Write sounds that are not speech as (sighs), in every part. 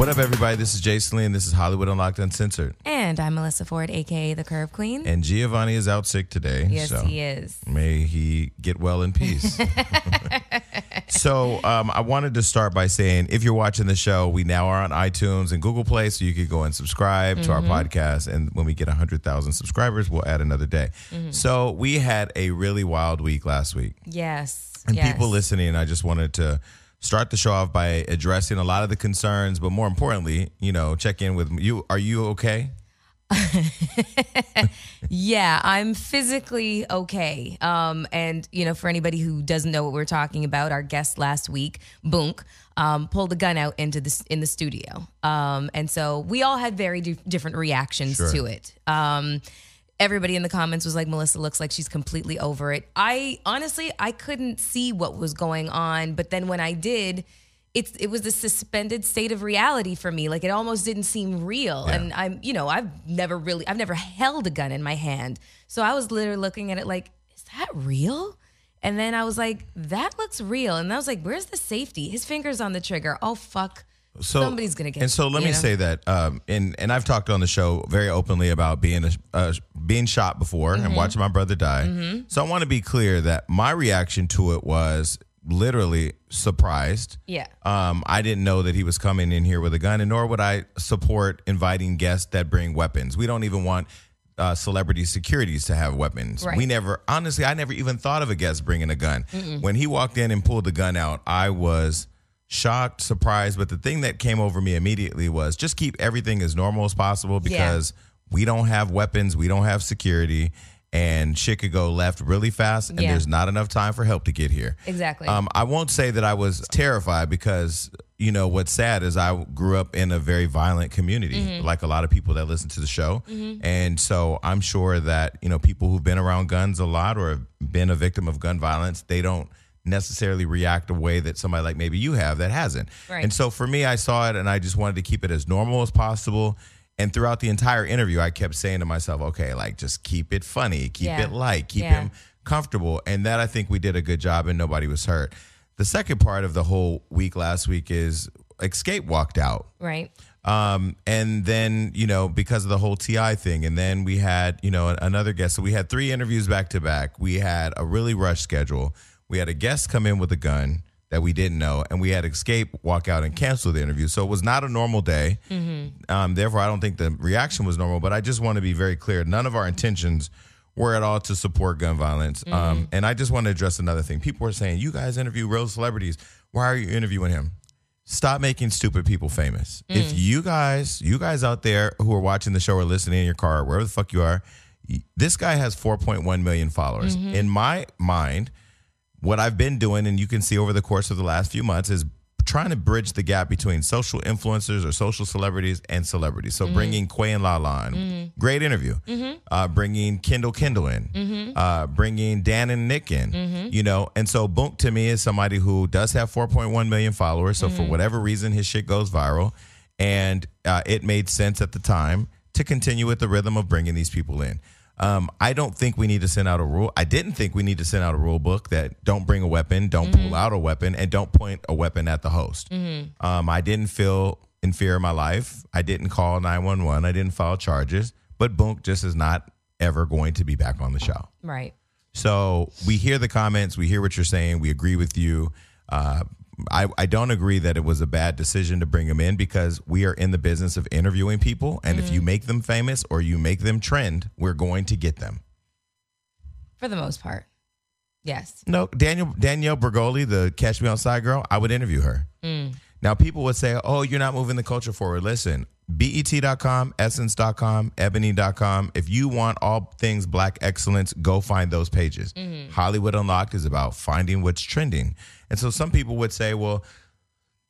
What up, everybody? This is Jason Lee, and this is Hollywood Unlocked Uncensored. And I'm Melissa Ford, aka the Curve Queen. And Giovanni is out sick today. yes, so he is. May he get well in peace. (laughs) (laughs) so, um, I wanted to start by saying if you're watching the show, we now are on iTunes and Google Play, so you could go and subscribe to our Mm-hmm. podcast. And when we get 100,000 subscribers, we'll add another day. Mm-hmm. So, we had a really wild week last week. Yes. And yes. people listening, I just wanted to start the show off by addressing a lot of the concerns, but more importantly, you know, check in with you. Are you okay? (laughs) Yeah, I'm physically okay. Um, and you know, for anybody who doesn't know what we're talking about, our guest last week, Boonk, um, pulled a gun out into the in the studio. Um, and so we all had very di- different reactions Sure. to it. Everybody in the comments was like, Melissa looks like she's completely over it. I honestly, I couldn't see what was going on, but then when I did. It's, it was a suspended state of reality for me. Like it almost didn't seem real. Yeah. And I'm, you know, I've never really, I've never held a gun in my hand. So I was literally looking at it like, is that real? And then I was like, that looks real. And I was like, where's the safety? His finger's on the trigger. Oh, fuck. So Somebody's gonna get And so let me know? say that, um, and and I've talked on the show very openly about being a, uh, being shot before Mm-hmm. and watching my brother die. So I want to be clear that my reaction to it was literally surprised. Yeah. Um, I didn't know that he was coming in here with a gun, and nor would I support inviting guests that bring weapons. We don't even want uh, celebrity securities to have weapons. Right. We never, honestly, I never even thought of a guest bringing a gun. When he walked in and pulled the gun out, I was shocked, surprised. But the thing that came over me immediately was just keep everything as normal as possible because we don't have weapons, we don't have security. And shit could go left really fast, and Yeah. there's not enough time for help to get here. Exactly. Um, I won't say that I was terrified because you know what's sad is I grew up in a very violent community, Mm-hmm. like a lot of people that listen to the show, and so I'm sure that you know people who've been around guns a lot or have been a victim of gun violence, they don't necessarily react a way that somebody like maybe you have that hasn't. Right. And so for me, I saw it and I just wanted to keep it as normal as possible. And throughout the entire interview, I kept saying to myself, okay, like just keep it funny, keep Yeah. it light, keep Yeah. him comfortable. And that I think we did a good job and nobody was hurt. The second part of the whole week last week is Escape walked out. right. Um, and then, you know, because of the whole TI thing, and then we had, you know, another guest. So we had three interviews back to back. We had a really rushed schedule. We had a guest come in with a gun that we didn't know, and we had Escape walk out and cancel the interview. So it was not a normal day. Um, therefore, I don't think the reaction was normal, but I just want to be very clear. None of our intentions were at all to support gun violence. Um, and I just want to address another thing. People are saying, you guys interview real celebrities. Why are you interviewing him? Stop making stupid people famous. If you guys, you guys out there who are watching the show or listening in your car, wherever the fuck you are, this guy has 4.1 million followers. In my mind, what I've been doing, and you can see over the course of the last few months, is trying to bridge the gap between social influencers or social celebrities and celebrities. So bringing Quay and Lala in, great interview. Uh, bringing Kendall Kendall in, uh, bringing Dan and Nick in, you know. And so Boonk to me is somebody who does have 4.1 million followers. So for whatever reason, his shit goes viral, and uh, it made sense at the time to continue with the rhythm of bringing these people in. Um, I don't think we need to send out a rule. I didn't think we need to send out a rule book that don't bring a weapon, don't pull out a weapon, and don't point a weapon at the host. Um, I didn't feel in fear of my life. I didn't call 911. I didn't file charges. But Boonk just is not ever going to be back on the show. Right. So we hear the comments, we hear what you're saying, we agree with you. Uh, I, I don't agree that it was a bad decision to bring him in because we are in the business of interviewing people. And if you mm-hmm. make them famous or you make them trend, we're going to get them. For the most part. Yes. No, Daniel Danielle Bregoli, the Catch Me Outside girl, I would interview her. Mm. Now people would say, "Oh, you're not moving the culture forward." Listen, BET.com, Essence.com, Ebony.com. If you want all things black excellence, go find those pages. Mm-hmm. Hollywood Unlocked is about finding what's trending. And so some people would say, "Well,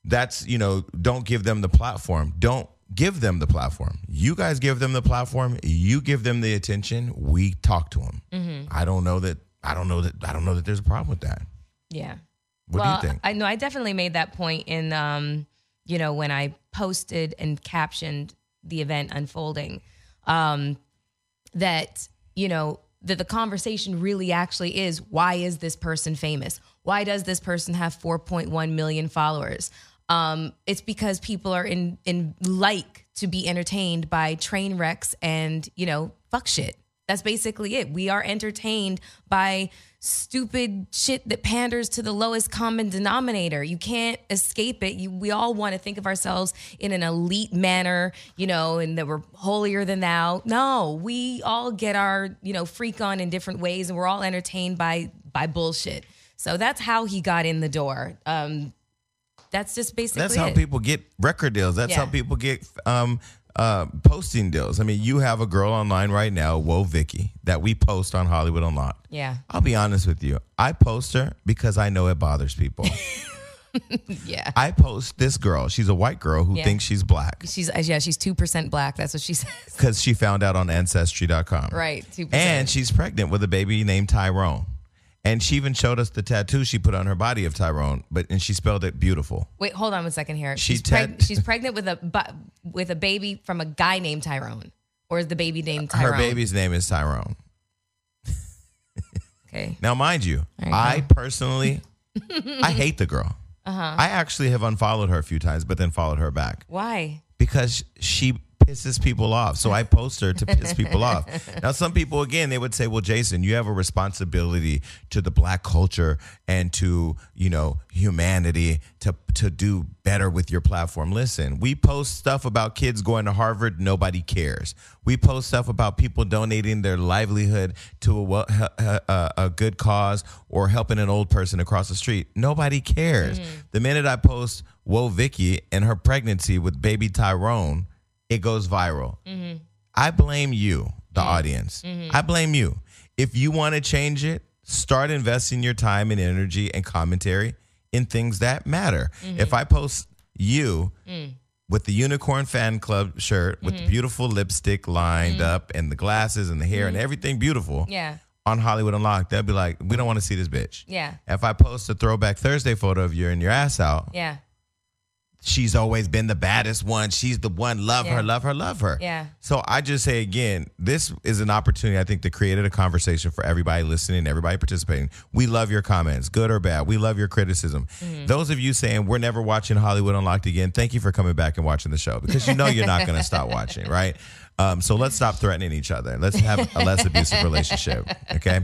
that's, you know, don't give them the platform. Don't give them the platform. You guys give them the platform. You give them the attention. We talk to them. I don't know that. I don't know that. I don't know that there's a problem with that. Yeah. What well, do you think? I know I definitely made that point in um, you know, when I posted and captioned the event unfolding. Um, that, you know, that the conversation really actually is why is this person famous? Why does this person have 4.1 million followers? Um, it's because people are in in like to be entertained by train wrecks and you know fuck shit. That's basically it. We are entertained by stupid shit that panders to the lowest common denominator. You can't escape it. You, we all want to think of ourselves in an elite manner, you know, and that we're holier than thou. No, we all get our, you know, freak on in different ways and we're all entertained by by bullshit. So that's how he got in the door. Um, that's just basically That's how it. people get record deals. That's how people get um, uh, posting deals. I mean, you have a girl online right now, Woah Vicky, that we post on Hollywood Unlocked. Yeah. I'll be honest with you. I post her because I know it bothers people. (laughs) (laughs) Yeah. I post this girl. She's a white girl who Yeah. thinks she's black She's yeah, she's two percent black. That's what she (laughs) says. because she found out on Ancestry.com. Right. Two percent. And she's pregnant with a baby named Tyrone. And she even showed us the tattoo she put on her body of Tyrone, but and she spelled it beautiful. Wait, hold on one second here. She She's, preg- she's pregnant with a bu- with a baby from a guy named Tyrone, or is the baby named Tyrone? Her baby's name is Tyrone. (laughs) Okay. Now, mind you, you I personally, (laughs) I hate the girl. Uh-huh. I actually have unfollowed her a few times, but then followed her back Why? because she pisses people off. So I post her to piss people off. (laughs) Now, some people, again, they would say, well, Jason, you have a responsibility to the black culture and to, you know, humanity to, to do better with your platform. Listen, we post stuff about kids going to Harvard. Nobody cares. We post stuff about people donating their livelihood to a, a, a good cause or helping an old person across the street. Nobody cares. Mm. The minute I post, Woah, Vicky and her pregnancy with baby Tyrone, it goes viral. Mm-hmm. I blame you, the mm-hmm. audience. Mm-hmm. I blame you. If you want to change it, start investing your time and energy and commentary in things that matter. If I post you mm. with the unicorn fan club shirt with the beautiful lipstick lined up and the glasses and the hair and everything beautiful Yeah. on Hollywood Unlocked, they'll be like, we don't want to see this bitch. Yeah. If I post a throwback Thursday photo of you and your ass out, Yeah. She's always been the baddest one. She's the one. Love Yeah. her, love her, love her. Yeah. So I just say again, this is an opportunity, I think, to create a conversation for everybody listening, everybody participating. We love your comments, good or bad. We love your criticism. Mm-hmm. Those of you saying we're never watching Hollywood Unlocked again, thank you for coming back and watching the show because you know you're not going to stop (laughs) watching, right? Um, so let's stop threatening each other. Let's have a less abusive relationship. Okay.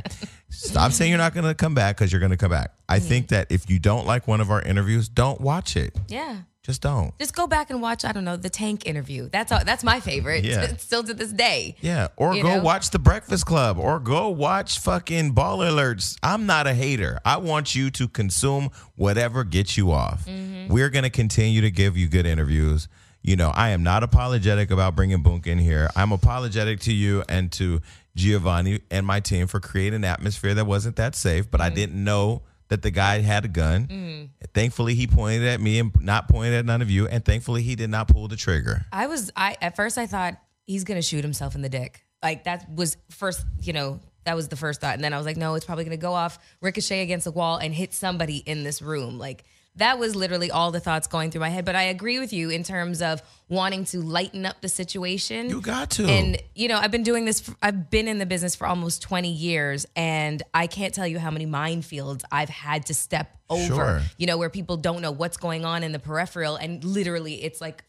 Stop saying you're not going to come back because you're going to come back. I Mm-hmm. think that if you don't like one of our interviews, don't watch it. Yeah. Just don't. Just go back and watch. I don't know the Tank interview. That's all, that's my favorite. Yeah. (laughs) Still to this day. Yeah, or go know? watch The Breakfast Club, or go watch fucking Baller Alert. I'm not a hater. I want you to consume whatever gets you off. Mm-hmm. We're going to continue to give you good interviews. You know, I am not apologetic about bringing Boonk in here. I'm apologetic to you and to Giovanni and my team for creating an atmosphere that wasn't that safe, but I Mm-hmm. didn't know that the guy had a gun. Mm. Thankfully, he pointed at me and not pointed at none of you. And thankfully, he did not pull the trigger. I was I at first I thought he's gonna shoot himself in the dick. Like that was first, you know, that was the first thought. And then I was like, no, it's probably gonna go off, ricochet against the wall, and hit somebody in this room. Like that was literally all the thoughts going through my head. But I agree with you in terms of wanting to lighten up the situation. You got to. And you know, I've been doing this. For, I've been in the business for almost twenty years, and I can't tell you how many minefields I've had to step over. Sure. You know, where people don't know what's going on in the peripheral, and literally, it's like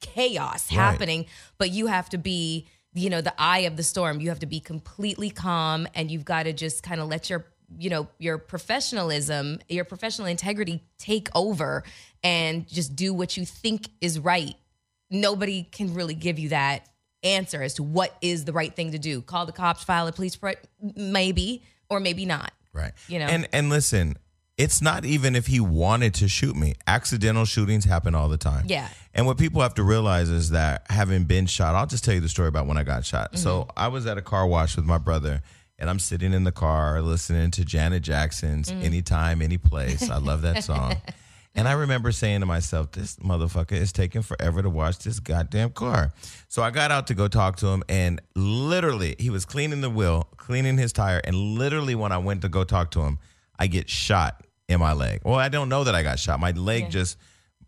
chaos Right. happening. But you have to be, you know, the eye of the storm. You have to be completely calm, and you've got to just kind of let your you know your professionalism your professional integrity take over and just do what you think is right nobody can really give you that answer as to what is the right thing to do. Call the cops, file a police report, maybe or maybe not. Right. You know? And and listen, it's not even if he wanted to shoot me. Accidental shootings happen all the time. Yeah. And what people have to realize is that having been shot, I'll just tell you the story about when I got shot. So Mm-hmm. I was at a car wash with my brother and I'm sitting in the car listening to Janet Jackson's Mm. Anytime, Any Place. I love that (laughs) song. And I remember saying to myself, this motherfucker is taking forever to wash this goddamn car. So I got out to go talk to him, and literally, he was cleaning the wheel, cleaning his tire. And literally, when I went to go talk to him, I get shot in my leg. Well, I don't know that I got shot. My leg just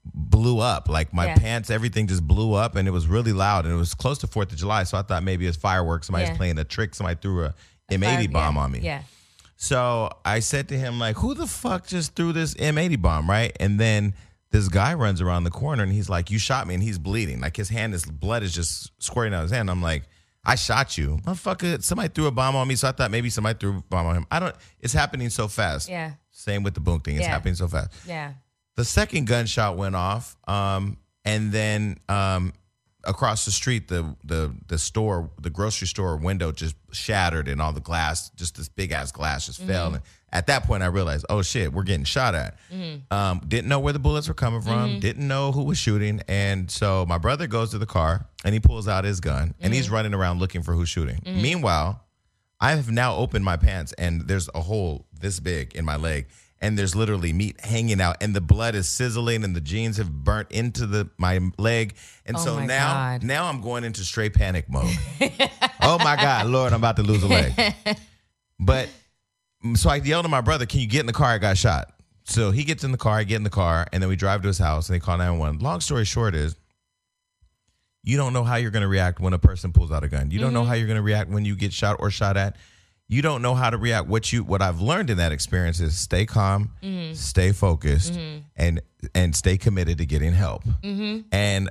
blew up. Like my Yeah. pants, everything just blew up, and it was really loud. And it was close to 4th of July. So I thought maybe it's fireworks. Somebody's Yeah. playing a trick. Somebody threw a M80 bomb yeah, on me. Yeah. So I said to him, like, who the fuck just threw this M80 bomb, right? And then this guy runs around the corner and he's like, "You shot me," and he's bleeding. Like his hand is blood is just squirting out his hand. I'm like, "I shot you, motherfucker!" Somebody threw a bomb on me, so I thought maybe somebody threw a bomb on him. I don't. It's happening so fast. Yeah. Same with the Boonk thing. It's Yeah. happening so fast. Yeah. The second gunshot went off, um, and then um, across the street, the the the store, the grocery store window just shattered, and all the glass, just this big ass glass, just mm-hmm. fell. And at that point, I realized, oh shit, we're getting shot at. Mm-hmm. Um, didn't know where the bullets were coming from. Mm-hmm. Didn't know who was shooting, and so my brother goes to the car and he pulls out his gun and he's running around looking for who's shooting. Meanwhile, I have now opened my pants and there's a hole this big in my leg and there's literally meat hanging out and the blood is sizzling and the jeans have burnt into the my leg and Oh so now God. now I'm going into straight panic mode. oh my god, lord, I'm about to lose a leg. (laughs) But mm, so I yelled at my brother, "Can you get in the car? I got shot." So he gets in the car, I get in the car, and then we drive to his house and they call 911. Long story short is you don't know how you're going to react when a person pulls out a gun. You don't know mm-hmm. how you're going to react when you get shot or shot at. You don't know how to react. What you what I've learned in that experience is stay calm, mm-hmm. stay focused, mm-hmm. and and stay committed to getting help. Mm-hmm. And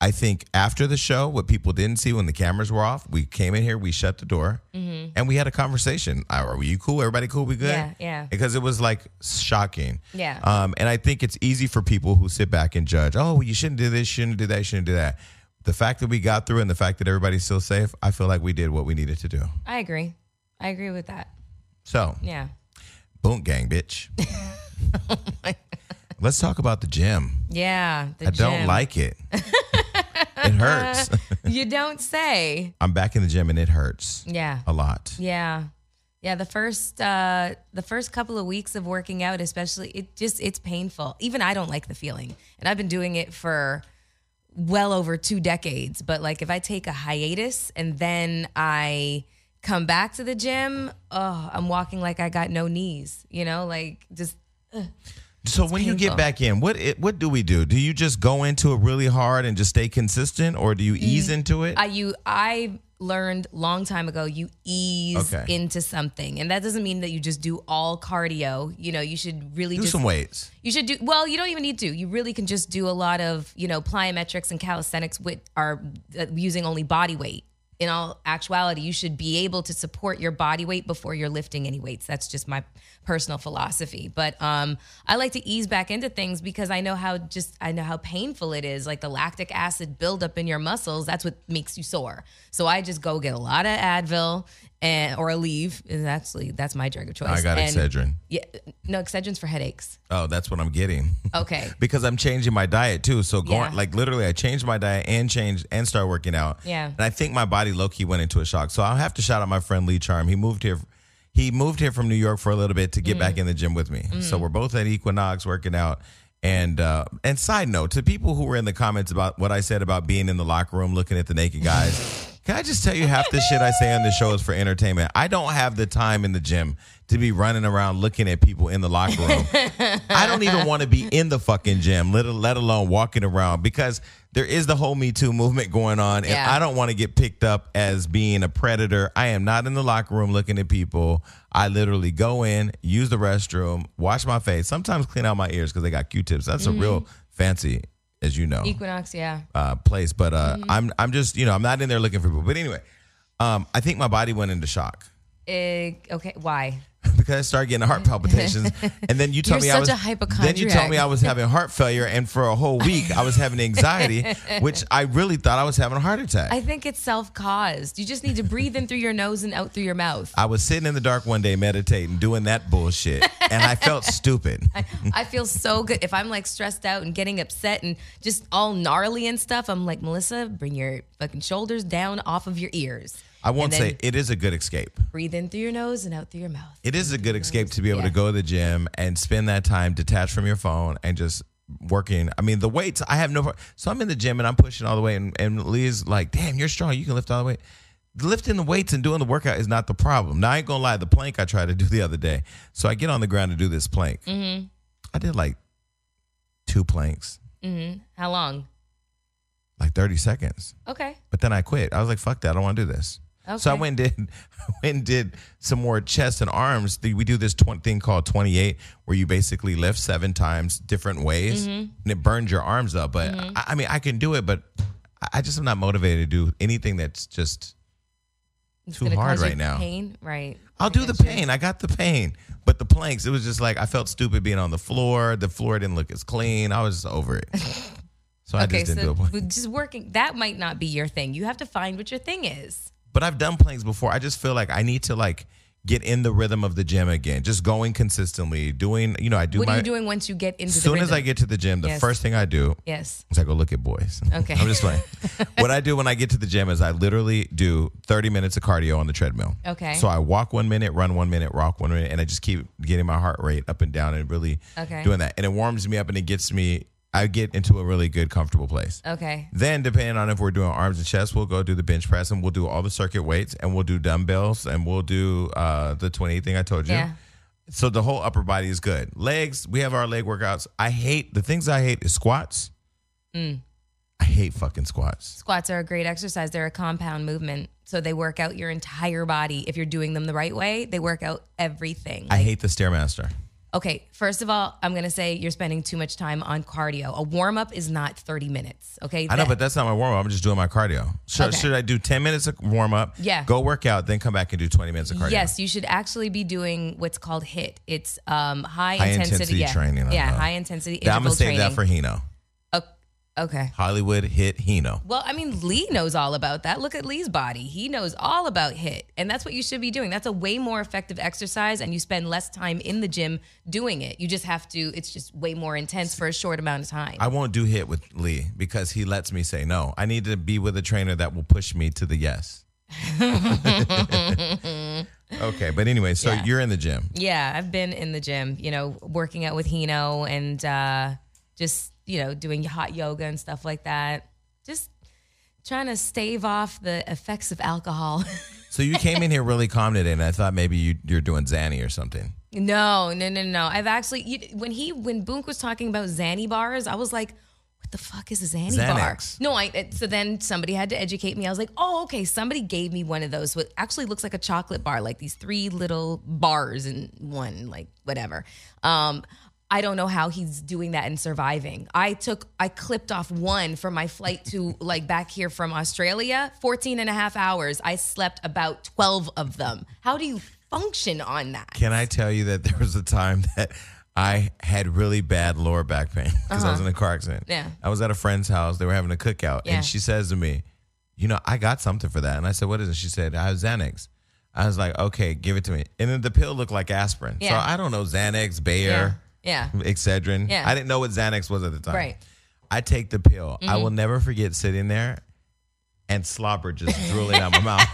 I think after the show, what people didn't see when the cameras were off, we came in here, we shut the door, and we had a conversation. Are you cool? Everybody cool? We good? Yeah, yeah. Because it was like shocking. Yeah. Um, and I think it's easy for people who sit back and judge. Oh, well, you shouldn't do this, shouldn't do that, shouldn't do that. The fact that we got through and the fact that everybody's still safe, I feel like we did what we needed to do. I agree. I agree with that. So, Yeah. Boonk gang, bitch. Oh (laughs) Let's talk about the gym. Yeah. The I don't like it. (laughs) it hurts. (laughs) you don't say. I'm back in the gym and it hurts Yeah. a lot. Yeah. Yeah, the first uh the first couple of weeks of working out especially it just it's painful. Even I don't like the feeling. And I've been doing it for well over 2 decades, but like if I take a hiatus and then I come back to the gym, oh, I'm walking like I got no knees, you know? Like just So when you get back in, what it, what do we do? Do you just go into it really hard and just stay consistent, or do you ease into it? I you I learned long time ago you ease Okay. into something and that doesn't mean that you just do all cardio you know you should really do just some weights. You should do well. You don't even need to. You really can just do a lot of you know plyometrics and calisthenics with are uh, using only body weight. In all actuality, you should be able to support your body weight before you're lifting any weights. That's just my personal philosophy. But um, I like to ease back into things because I know how just I know how painful it is. Like the lactic acid buildup in your muscles. That's what makes you sore. So I just go get a lot of Advil and or Aleve. Is actually that's my drug of choice. I got And- Excedrin. Yeah, no Excedrin's for headaches. Oh, that's what I'm getting. (laughs) Okay. because I'm changing my diet too. So going Yeah. like literally, I changed my diet and changed and started working out. Yeah. and I think my body low key went into a shock. So I'll have to shout out my friend Lee Charm. He moved here. He moved here from New York for a little bit to get Mm. back in the gym with me. So we're both at Equinox working out. And uh, and side note to people who were in the comments about what I said about being in the locker room looking at the naked guys. Can I just tell you half the shit I say on the show is for entertainment? I don't have the time in the gym to be running around looking at people in the locker room. I don't even want to be in the fucking gym, let, let alone walking around because there is the whole Me Too movement going on. And Yeah. I don't want to get picked up as being a predator. I am not in the locker room looking at people. I literally go in, use the restroom, wash my face, sometimes clean out my ears because they got Q tips. That's a mm-hmm. real fancy, as you know Equinox, yeah. uh, place. But uh, I'm I'm just you know I'm not in there looking for people. But anyway, um, I think my body went into shock Eh, okay, why? (laughs) because I started getting heart palpitations, (laughs) and then you told You're me I was such a then you told me. I was having heart failure, and for a whole week I was having anxiety, (laughs) which I really thought I was having a heart attack. I think it's self-caused. You just need to breathe in through your nose and out through your mouth. I was sitting in the dark one day meditating, doing that bullshit, and I felt stupid. I feel so good. If I'm like stressed out and getting upset and just all gnarly and stuff, I'm like, Melissa, bring your fucking shoulders down off of your ears. I won't say it is a good escape. breathe in through your nose and out through your mouth. It is a good escape to be able Yeah. to go to the gym and spend that time detached from your phone and just working. I mean, the weights, I have no. So I'm in the gym and I'm pushing all the way, and, and Lee's like, "Damn, you're strong. You can lift all the way." Lifting the weights and doing the workout is not the problem. Now I ain't gonna lie, the plank I tried to do (laughs) the other day. So I get on the ground to do this plank. Mm-hmm. I did like two planks, Mm-hmm. How long? like 30 seconds. Okay. But then I quit. I was like, "Fuck that! I don't want to do this." So I went and (laughs) did went and did some more chest and arms. We do this tw- thing called 28 where you basically lift seven times different ways Mm-hmm. and it burns your arms up. But I, I mean, I can do it, but I- just am not motivated to do anything that's just It's too hard right now. Pain, right? I'll do the pain. I got the pain. But the planks, it was just like I felt stupid being on the floor. The floor didn't look as clean. I was just over it. (laughs) So I Okay, just didn't so do it. but just working that might not be your thing. You have to find what your thing is. But I've done planks before. I just feel like I need to like get in the rhythm of the gym again. Just going consistently, doing, you know, I do What my are you doing once you get into the gym? as soon as? I get to the gym, the Yes. first thing I do Yes. is I go look at boys. (laughs) Okay. I'm just playing. (laughs) what I do when I get to the gym is I literally do 30 minutes of cardio on the treadmill. Okay. So I walk one minute, run one minute, walk one minute, and I just keep getting my heart rate up and down and really Okay. doing that. And it warms me up and it gets me, I get into a really good, comfortable place. Okay. Then, depending on if we're doing arms and chest, we'll go do the bench press and we'll do all the circuit weights and we'll do dumbbells and we'll do uh, the 28 thing I told you. Yeah. So the whole upper body is good. Legs, we have our leg workouts. I hate the things I hate is squats. Mm. I hate fucking squats. Squats are a great exercise. They're a compound movement. So they work out your entire body. If you're doing them the right way, they work out everything. I hate the stairmaster. Okay, first of all, I'm gonna say you're spending too much time on cardio. A warm up is not 30 minutes. Okay, I know, but that's not my warm up. I'm just doing my cardio. Should, Okay. should I do 10 minutes of warm up? Yeah. Go work out, then come back and do 20 minutes of cardio? yes, you should actually be doing what's called HIIT. It's um, high, High intensity, intensity yeah. training. Yeah, high intensity I'm gonna save training. that for Hino. Okay. Hollywood hit Hino. Well, I mean, Lee knows all about that. Look at Lee's body. He knows all about HIIT. And that's what you should be doing. That's a way more effective exercise, and you spend less time in the gym doing it. You just have to, it's just way more intense for a short amount of time. I won't do HIIT with Lee because he lets me say no. I need to be with a trainer that will push me to the yes. (laughs) okay, but anyway, so Yeah. you're in the gym. yeah, I've been in the gym, you know, working out with Hino and uh, just, you know, doing hot yoga and stuff like that. Just trying to stave off the effects of alcohol. (laughs) So you came in here really calm today, and I thought maybe you, you're doing Zanny or something. No, no, no, no. I've actually you, when he when Boonk was talking about Xanny bars, I was like, "What the fuck is a Xanny bar?" No, I. it- So then somebody had to educate me. I was like, "Oh, okay." Somebody gave me one of those. What actually looks like a chocolate bar, like these three little bars in one, like whatever. Um, I don't know how he's doing that and surviving. I took, I clipped off one for my flight to (laughs) like back here from Australia, 14 and a half hours. I slept about 12 of them. How do you function on that? Can I tell you that there was a time that I had really bad lower back pain (laughs) because I was in a car accident. Uh-huh. Yeah. I was at a friend's house. They were having a cookout, Yeah. and she says to me, "You know, I got something for that." And I said, "What is it?" She said, "I have Xanax." I was like, "Okay, give it to me." And then the pill looked like aspirin. Yeah. So I don't know Xanax, Bayer, Yeah. Excedrin. Yeah. I didn't know what Xanax was at the time. Right. Mm-hmm. I take the pill. I will never forget sitting there and slobber just drooling out my mouth.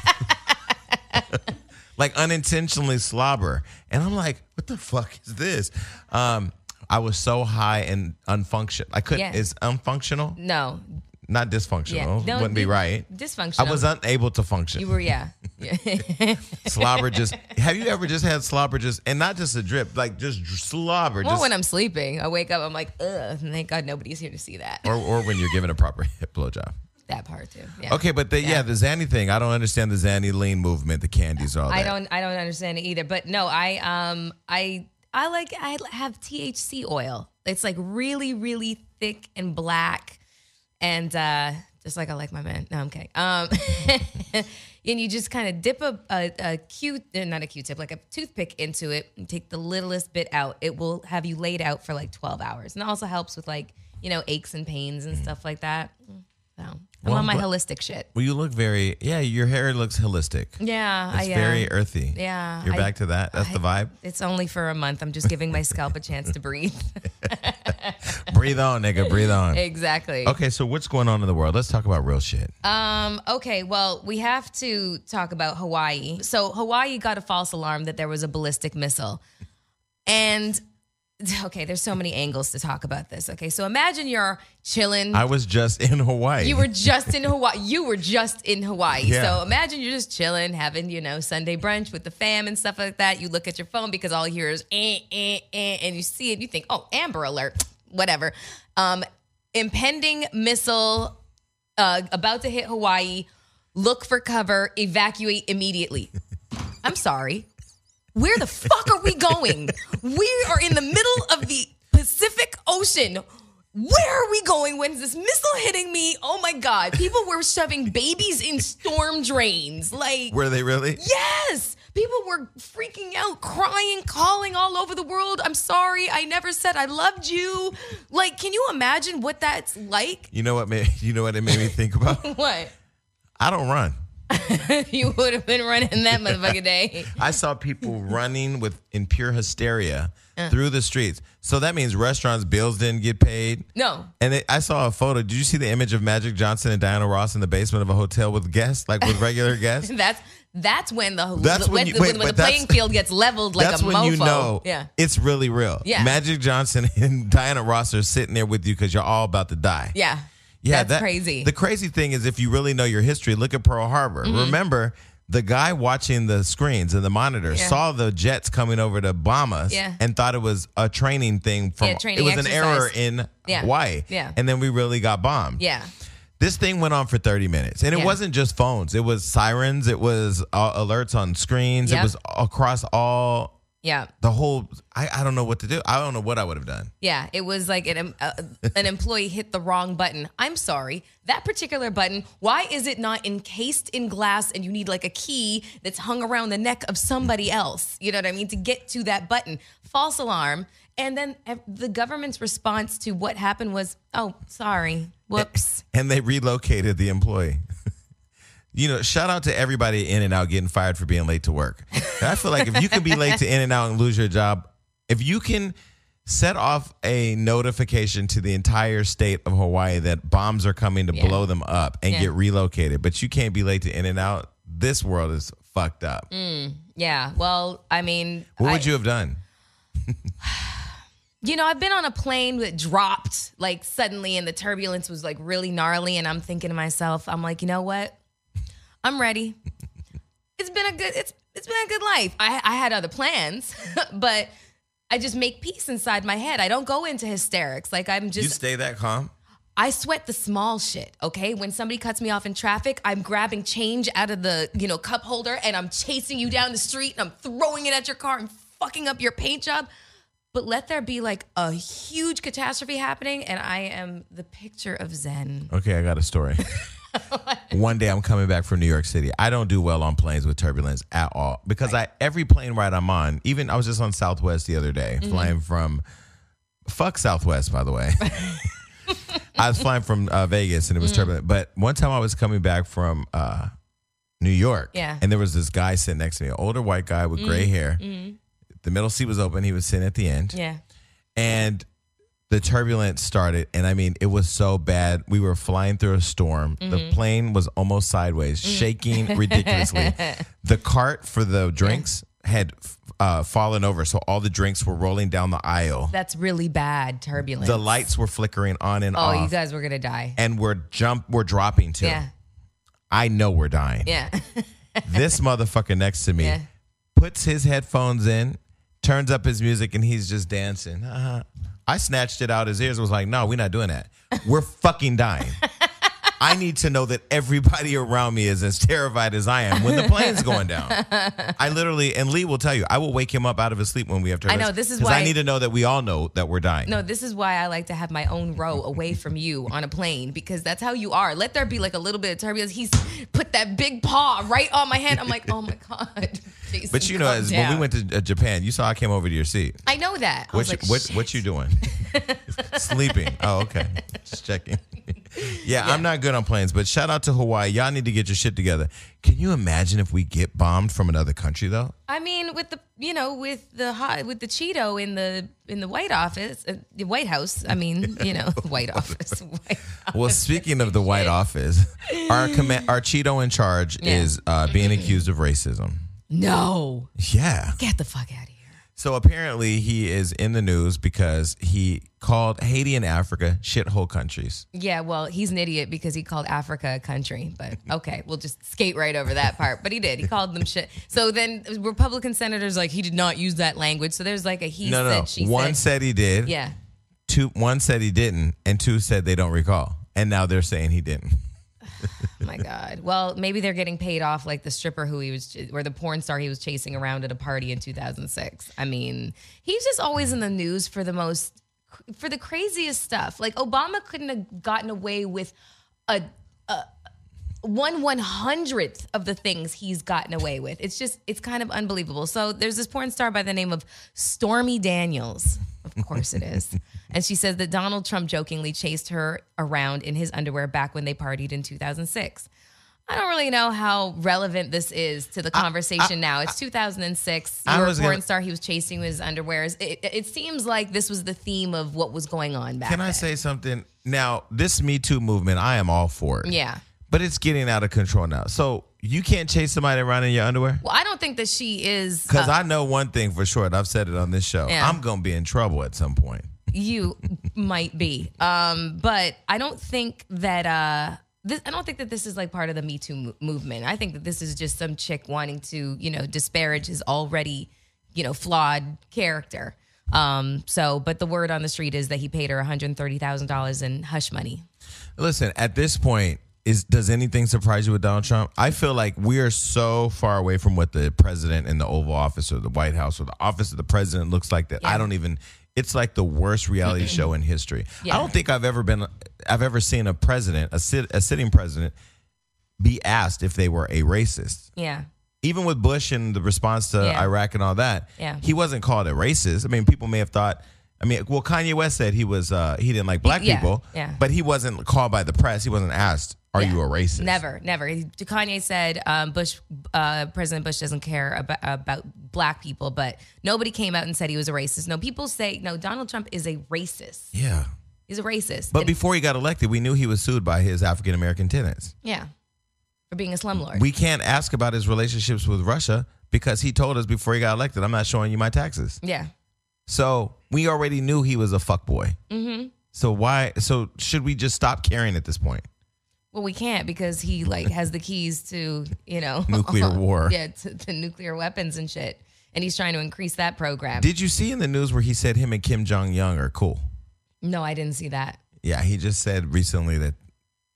(laughs) like unintentionally slobber. And I'm like, what the fuck is this? Um, I was so high and unfunctional. I couldn't, Yeah. it's unfunctional, No. Not dysfunctional. Yeah. No, Wouldn't be right. Dysfunctional. I was unable to function. You were, yeah. (laughs) yeah. (laughs) slobber just, have you ever just had slobber just, and not just a drip, like just slobber. well, just, when I'm sleeping, I wake up, I'm like, ugh. Thank God nobody's here to see that. or, or when you're given a proper (laughs) hip blowjob. that part too. Yeah. Okay, but the, yeah. the Zanny thing, I don't understand the Zanny lean movement, the candies, all that. I don't I don't understand it either. But no, I um I I like I have THC oil. It's like really, really thick and black. And uh just like I like my man. No, I'm kidding. Um (laughs) and you just kind of dip a, a, a Q uh, not a Q tip, like a toothpick into it and take the littlest bit out. It will have you laid out for like 12 hours. And it also helps with like, you know, aches and pains and stuff like that. So I'm Well, on my holistic shit. Well, you look very, yeah, your hair looks holistic. Yeah, It's I, uh, very earthy. yeah, You're I- back to that. That's the vibe. It's only for a month. I'm just giving my scalp a chance to breathe. (laughs) breathe on, nigga. Breathe on. exactly. Okay, so what's going on in the world? Let's talk about real shit. Um, okay, well, we have to talk about Hawaii. So Hawaii got a false alarm that there was a ballistic missile. And (laughs) okay, there's so many angles to talk about this. Okay, so imagine you're chilling. I was just in Hawaii. you were just in (laughs) Hawaii. You were just in Hawaii. Yeah. So imagine you're just chilling, having, you know, Sunday brunch with the fam and stuff like that. You look at your phone because all you hear is eh, eh, eh, and you see it, you think, oh, Amber Alert, (tsk) whatever. Um, impending missile uh, about to hit Hawaii. look for cover, evacuate immediately. (laughs) I'm sorry. Where the fuck are we going? We are in the middle of the Pacific Ocean. Where are we going? When's this missile hitting me? Oh my God. People were shoving babies in storm drains. Like, Were they really? Yes. People were freaking out, crying, calling all over the world. I'm sorry. I never said I loved you. Like, can you imagine what that's like? You know what? Made, you know what it made me think about? (laughs) What? I don't run. (laughs) you would have been running that motherfucking day. (laughs) I saw people running with in pure hysteria uh. through the streets. So that means restaurants' bills didn't get paid. No. And it, I saw a photo. Did you see the image of Magic Johnson and Diana Ross in the basement of a hotel with guests, like with regular (laughs) guests? That's that's when the That's when when, you- the, wait, when the playing field gets leveled like That's a when mofo. you know Yeah. it's really real. Yeah. Magic Johnson and Diana Ross are sitting there with you because you're all about to die. Yeah. Yeah, That's that- crazy. The crazy thing is, if you really know your history, look at Pearl Harbor. Mm-hmm. Remember, the guy watching the screens and the monitors Yeah. saw the jets coming over to bomb us Yeah. and thought it was a training thing from. Yeah, training it was an error in Yeah. Hawaii. Yeah. and then we really got bombed. yeah. This thing went on for 30 minutes. And it wasn't just phones, it was sirens, it was uh, alerts on screens, it was across all Yeah. the whole. I, I don't know what to do. I don't know what I would have done. Yeah, it was like an uh, an employee hit the wrong button. I'm sorry. That particular button, why is it not encased in glass and you need like a key that's hung around the neck of somebody else? You know what I mean? To get to that button. False alarm. And then the government's response to what happened was, "Oh, sorry. Whoops." and they relocated the employee. You know, shout out to everybody in and out getting fired for being late to work. And I feel like if you can be (laughs) late to in and out and lose your job, if you can set off a notification to the entire state of Hawaii that bombs are coming to Yeah. blow them up and Yeah. get relocated, but you can't be late to in and out, this world is fucked up. Mm, yeah. Well, I mean, What I- would you have done? (sighs) You know, I've been on a plane that dropped like suddenly and the turbulence was like really gnarly and I'm thinking to myself, I'm like, you know what? I'm ready. It's been a good it's it's been a good life. I I had other plans, (laughs) but I just make peace inside my head. I don't go into hysterics. Like I'm just You stay that calm? I sweat the small shit, okay? When somebody cuts me off in traffic, I'm grabbing change out of the, you know, cup holder and I'm chasing you down the street and I'm throwing it at your car and fucking up your paint job. But let there be like a huge catastrophe happening and I am the picture of Zen. Okay, I got a story. (laughs) One day I'm coming back from New York City. I don't do well on planes with turbulence at all because I every plane ride I'm on, even I was just on Southwest the other day, Mm-hmm. flying from fuck Southwest by the way. (laughs) I was flying from uh, Vegas and it was Mm-hmm. turbulent. But one time I was coming back from uh, New York, Yeah. and there was this guy sitting next to me, an older white guy with gray hair. The middle seat was open. He was sitting at the end Mm-hmm. Yeah. and the turbulence started and i mean it was so bad we were flying through a storm Mm-hmm. the plane was almost sideways shaking ridiculously (laughs) the cart for the drinks had uh, fallen over so all the drinks were rolling down the aisle That's really bad turbulence. the lights were flickering on and Oh, off Oh, you guys were going to die. and we're jump we're dropping too Yeah. i know we're dying Yeah. (laughs) this motherfucker next to me Yeah. puts his headphones in, turns up his music, and he's just dancing. Uh-huh. I snatched it out his ears. Was like, no, we're not doing that. We're fucking dying. (laughs) I need to know that everybody around me is as terrified as I am when the plane's going down. (laughs) I literally, and Lee will tell you, I will wake him up out of his sleep when we have turbulence. know, this is 'Cause I need to know that we all know that we're dying. No, this is why I like to have my own row away from you on a plane because that's how you are. Let there be like a little bit of turbulence. He's put that big paw right on my hand. I'm like, oh my (laughs) god. Jason, But you know, as when we went to uh, Japan, you saw I came over to your seat. I know that. I What was you, like, what, what you doing? (laughs) Sleeping. Oh, okay. Just checking. (laughs) yeah, I'm not good on planes, but shout out to Hawaii. Y'all need to get your shit together. Can you imagine if we get bombed from another country though? I mean, with the you know with the hot with the Cheeto in the in the White Office, uh, the White House. I mean, you know, (laughs) White Office. (laughs) White Well, speaking of the White Office, our command, our Cheeto in charge Yeah. is uh, being accused of racism. No, Yeah. get the fuck out of here. So apparently he is in the news because he called Haiti and Africa shithole countries. Yeah, well, he's an idiot because he called Africa a country. But (laughs) okay, we'll just skate right over that part. But he did. He called them shit. So then Republican senators like he did not use that language. So there's like a he No, no, said no. One said. said he did. Yeah. Two, one said he didn't, and two said they don't recall. And now they're saying he didn't. (laughs) my god. Well, maybe they're getting paid off like the stripper who he was, or the porn star he was chasing around at a party in 2006. I mean, he's just always in the news for the most, for the craziest stuff. Like Obama couldn't have gotten away with a, a one one hundredth of the things he's gotten away with. It's just, it's kind of unbelievable. So there's this porn star by the name of Stormy Daniels. Of course it is. (laughs) and she says that Donald Trump jokingly chased her around in his underwear back when they partied in 2006. I don't really know how relevant this is to the conversation now. It's 2006. I You're a porn gonna- star. He was chasing his underwears. It, it, it seems like this was the theme of what was going on back Can I then. say something? Now, this Me Too movement, I am all for it. Yeah. But it's getting out of control now. So you can't chase somebody around in your underwear? Well, I don't think that she is. Because uh, I know one thing for sure, and I've said it on this show. Yeah. I'm going to be in trouble at some point. You might be. Um, but I don't think that uh this I don't think that this is like part of the Me Too mo- movement. I think that this is just some chick wanting to, you know, disparage his already, you know, flawed character. Um, so but the word on the street is that he paid her $130,000 in hush money. Listen, at this point, is does anything surprise you with Donald Trump? I feel like we are so far away from what the president in the Oval Office or the White House or the office of the president looks like that I don't even it's like the worst reality show in history. Yeah. I don't think I've ever been I've ever seen a president, a sit, a sitting president be asked if they were a racist. Yeah. Even with Bush and the response to Yeah. Iraq and all that, Yeah. he wasn't called a racist. I mean, people may have thought I mean, well, Kanye West said he was uh, he didn't like black yeah, people, yeah. but he wasn't called by the press. He wasn't asked, "Are Yeah. you a racist?" Never, never. Kanye said um, Bush, uh, President Bush doesn't care about, about black people, but nobody came out and said he was a racist. No, people say no. Donald Trump is a racist. Yeah, He's a racist. but And- before he got elected, we knew he was sued by his African American tenants. yeah, for being a slumlord. We can't ask about his relationships with Russia because he told us before he got elected, "I'm not showing you my taxes." yeah, So we already knew he was a fuckboy. Mm-hmm. So why? So should we just stop caring at this point? Well, we can't because he like has the keys to you know (laughs) Nuclear (laughs) war. Yeah, to, to nuclear weapons and shit, and he's trying to increase that program. Did you see in the news where he said him and Kim Jong Young are cool? no, I didn't see that. Yeah, he just said recently that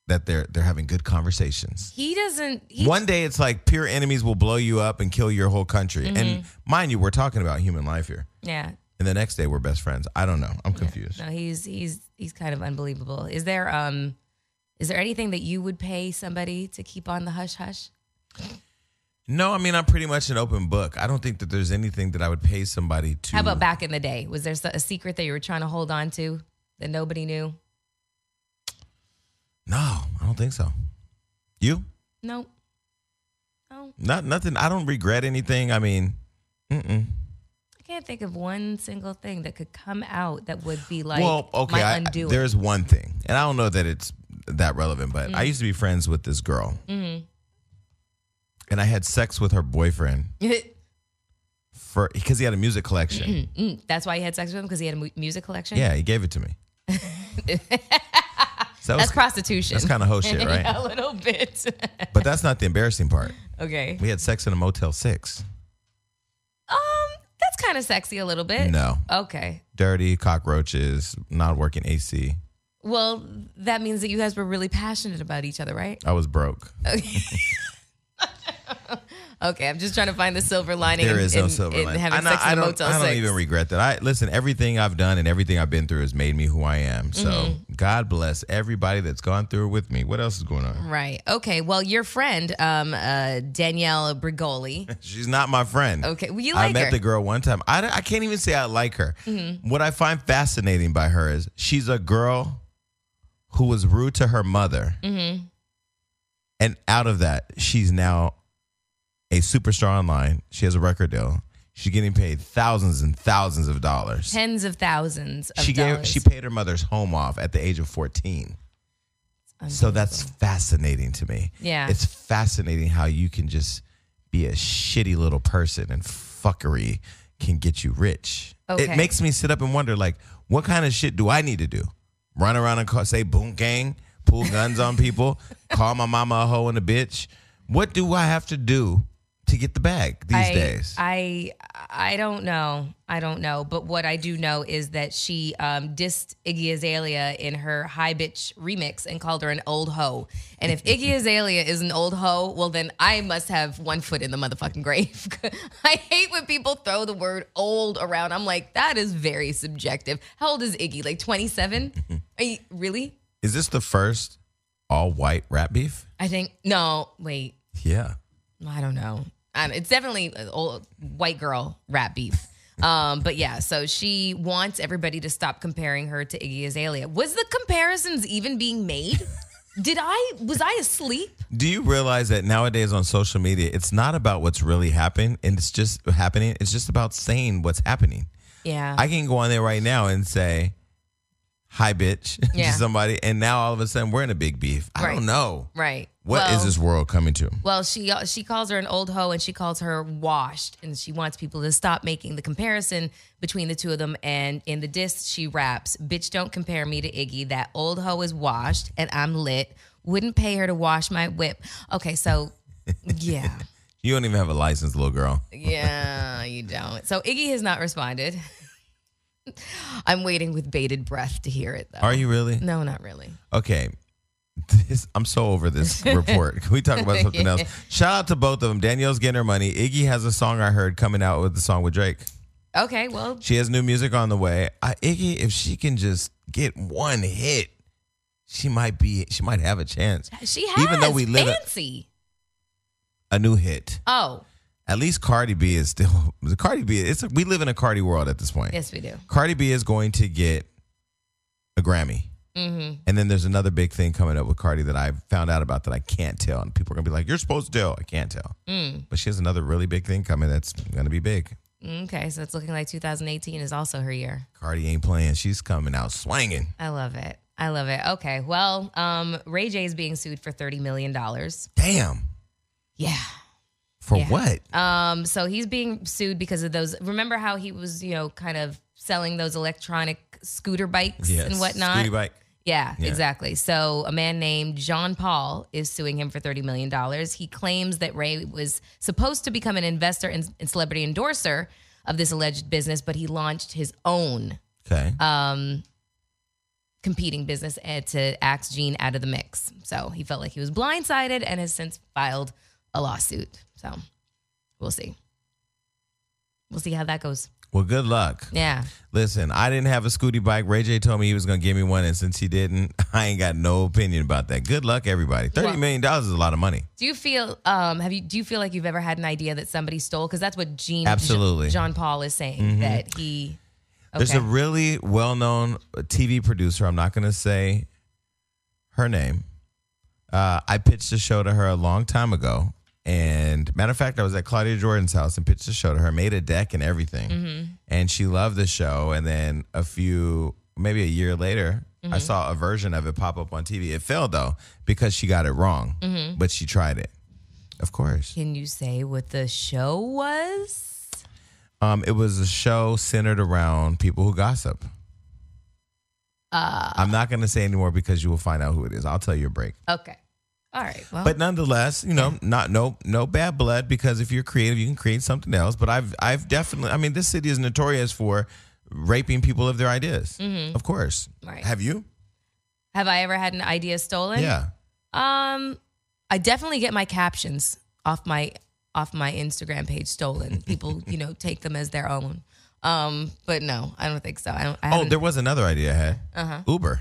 that they're they're having good conversations. He doesn't. He, One day it's like pure enemies will blow you up and kill your whole country. Mm-hmm. And mind you, we're talking about human life here. yeah. And the next day we're best friends. I don't know. I'm confused. No, he's he's he's kind of unbelievable. Is there um is there anything that you would pay somebody to keep on the hush hush? No, I mean I'm pretty much an open book. I don't think that there's anything that I would pay somebody to. How about back in the day? Was there a secret that you were trying to hold on to that nobody knew? No, I don't think so. You? No. No. Not nothing. I don't regret anything. I mean, mm-mm. I can't think of one single thing that could come out that would be like well, okay. I, there's one thing, and I don't know that it's that relevant, but Mm. I used to be friends with this girl, Mm-hmm. and I had sex with her boyfriend (laughs) for because he had a music collection. Mm, That's why you had sex with him because he had a mu- music collection. yeah, he gave it to me. (laughs) So that that's was, prostitution. that's kind of hoe shit, (laughs) right? a little bit. But that's not the embarrassing part. okay. We had sex in a Motel Six. Um, that's kind of sexy a little bit. No, Okay. dirty cockroaches, not working AC. Well, that means that you guys were really passionate about each other, right? I was broke. (laughs) Okay, I'm just trying to find the silver lining. There in, is no in- silver in lining. having I, know- sex I in a don't, Motel I don't 6. even regret that. I listen. Everything I've done and everything I've been through has made me who I am. So Mm-hmm. God bless everybody that's gone through it with me. What else is going on? Right. Okay. Well, your friend, um, uh, Danielle Bregoli. (laughs) She's not my friend. Okay. Well, you I met her. Mm-hmm. the girl one time. I, I can't even say I like her. What I find fascinating by her is she's a girl who was rude to her mother. Mm-hmm. And out of that, she's now a superstar online. She has a record deal. She's getting paid thousands and thousands of dollars. Tens of thousands of she dollars. gave she paid her mother's home off at the age of 14. So that's fascinating to me. Yeah. It's fascinating how you can just be a shitty little person and fuckery can get you rich. Okay. It makes me sit up and wonder like what kind of shit do I need to do? Run around and call, say Boonk gang, pull guns on people, (laughs) call my mama a hoe and a bitch. What do I have to do to get the bag these I, days? I I don't know. I don't know. But what I do know is that she um, dissed Iggy Azalea in her Hi Bich remix and called her an old hoe. And if Iggy (laughs) Azalea is an old hoe, well then I must have one foot in the motherfucking grave. (laughs) I hate when people throw the word old around. I'm like, that is very subjective. How old is Iggy? Like 27? (laughs) Are you really? Is this the first all white rap beef? I think no. Wait. Yeah. I don't know. It's definitely old white girl rap beef. Um, but yeah, so she wants everybody to stop comparing her to Iggy Azalea. Was the comparisons even being made? (laughs) Did I was I asleep? Do you realize that nowadays on social media, it's not about what's really happening and it's just happening. It's just about saying what's happening. Yeah. I can go on there right now and say, hi, bitch, (laughs) Yeah. to somebody. And now all of a sudden we're in a big beef. I Right. don't know. right. What is Well- this world coming to? Well, she uh, she calls her an old hoe and she calls her washed, and she wants people to stop making the comparison between the two of them. And in the diss, she raps, "Bitch, don't compare me to Iggy. That old hoe is washed, and I'm lit. Wouldn't pay her to wash my whip." Okay, so yeah, (laughs) You don't even have a license, little girl. yeah, you don't. So Iggy has not responded. (laughs) (laughs) I'm waiting with bated breath to hear it, though. Are you really? No, not really. Okay. This, I'm so over this (laughs) report. Can we talk about (laughs) something else? Shout out to both of them. Danielle's getting her money. Iggy has a song I heard coming out with the song with Drake. Okay, well, She has new music on the way. I, Iggy, if she can just get one hit, she might be. She might have a chance. she has Even though we live a- A new hit. oh, At least Cardi B is still. (laughs) Cardi B. It's we live in a Cardi world at this point. yes, we do. Cardi B is going to get a Grammy. Mm-hmm. And then there's another big thing coming up with Cardi that I found out about that I can't tell. And people are going to be like, you're supposed to tell. I can't tell. Mm. But she has another really big thing coming that's going to be big. Okay, so it's looking like 2018 is also her year. Cardi ain't playing. She's coming out swinging. I love it. I love it. Okay, well, um, Ray J is being sued for 30 million dollars. Damn. Yeah. For Yeah. what? Um, so he's being sued because of those. Remember how he was, you know, kind of selling those electronic scooter bikes and whatnot. Scooty bike. Yeah, Yeah. exactly. So a man named John Paul is suing him for $30 million. He claims that Ray was supposed to become an investor and, and celebrity endorser of this alleged business, but he launched his own Okay. um, competing business and to axe Gene out of the mix. So he felt like he was blindsided and has since filed a lawsuit. So we'll see. We'll see how that goes. well, good luck. Yeah. Listen, I didn't have a Scooty bike. Ray J told me he was going to give me one. And since he didn't, (laughs) I ain't got no opinion about that. Good luck, everybody. Thirty million dollars is a lot of money. Do you feel um have you do you feel like you've ever had an idea that somebody stole because that's what Gene Absolutely. Mm-hmm. John Paul is saying that he There's a really well known TV producer. I'm not going to say her name. Uh, I pitched a show to her a long time ago. And matter of fact, I was at Claudia Jordan's house and pitched a show to her, made a deck and everything. And she loved the show. And then a few, maybe a year later, I saw a version of it pop up on TV. It failed though because she got it wrong, but she tried it. Of course. Can you say what the show was? Um, it was a show centered around people who gossip. Uh, I'm not going to say anymore because you will find out who it is. I'll tell you a break. okay. All right. Well, But nonetheless, you know, not no no bad blood because if you're creative, you can create something else. But I've I've definitely, I mean, this city is notorious for raping people of their ideas. Of course. Right. Have you? have I ever had an idea stolen? Yeah. Um, I definitely get my captions off my off my Instagram page stolen. People, you know, (laughs) take them as their own. Um, but no, I don't think so. I don't. I Oh, there was another idea I had. Uh-huh. Uber.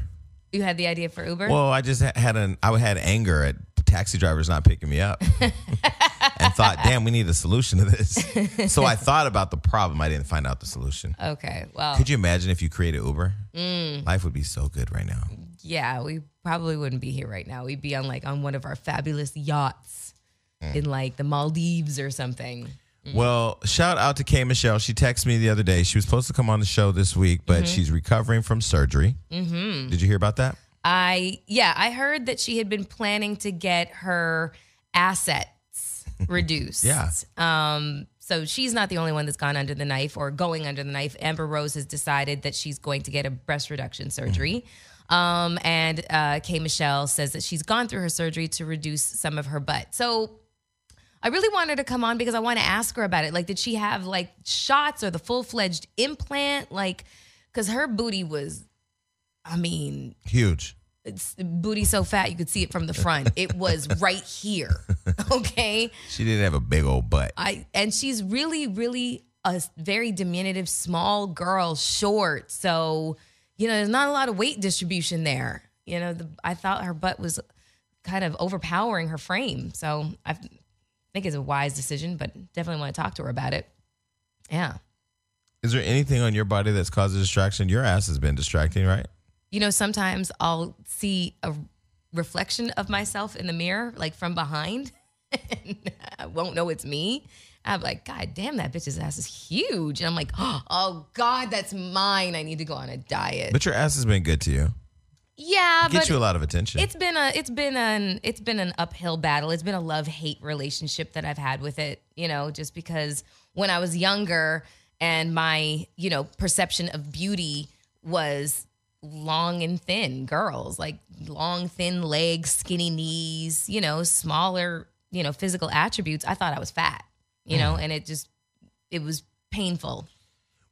You had the idea for Uber. Well, I just had an I had anger at taxi drivers not picking me up, (laughs) and thought, damn, we need a solution to this. so I thought about the problem. I didn't find out the solution. okay. Well, Could you imagine if you created Uber? Mm. Life would be so good right now. yeah, we probably wouldn't be here right now. We'd be on like on one of our fabulous yachts Mm. in like the Maldives or something. Well, shout out to K. Michelle. She texted me the other day. She was supposed to come on the show this week, but she's recovering from surgery. Mm-hmm. Did you hear about that? I yeah, I heard that she had been planning to get her assets (laughs) reduced. Yeah. Um so she's not the only one that's gone under the knife or going under the knife. Amber Rose has decided that she's going to get a breast reduction surgery. Um, and uh, K. Michelle says that she's gone through her surgery to reduce some of her butt. So I really want her to come on because I want to ask her about it. Like, did she have like shots or the full fledged implant? Like, because her booty was, I mean, Huge. it's booty so fat you could see it from the front. (laughs) It was right here. (laughs) Okay. She didn't have a big old butt. I and she's really, really a very diminutive, small girl, short. So, you know, there's not a lot of weight distribution there. You know, the, I thought her butt was kind of overpowering her frame. So I think it's a wise decision, but definitely want to talk to her about it. Yeah. Is there anything on your body that's caused a distraction? Your ass has been distracting, right? You know, sometimes I'll see a reflection of myself in the mirror, like from behind, (laughs) and I won't know it's me. I'm like, God damn, that bitch's ass is huge. And I'm like, oh, God, that's mine. I need to go on a diet. But your ass has been good to you. Yeah, Get but you a lot of attention. it's been a it's been an it's been an uphill battle. It's been a love hate relationship that I've had with it. You know, just because when I was younger and my you know perception of beauty was long and thin girls, like long thin legs, skinny knees, you know, smaller you know physical attributes. I thought I was fat. You mm. know, and it just it was painful.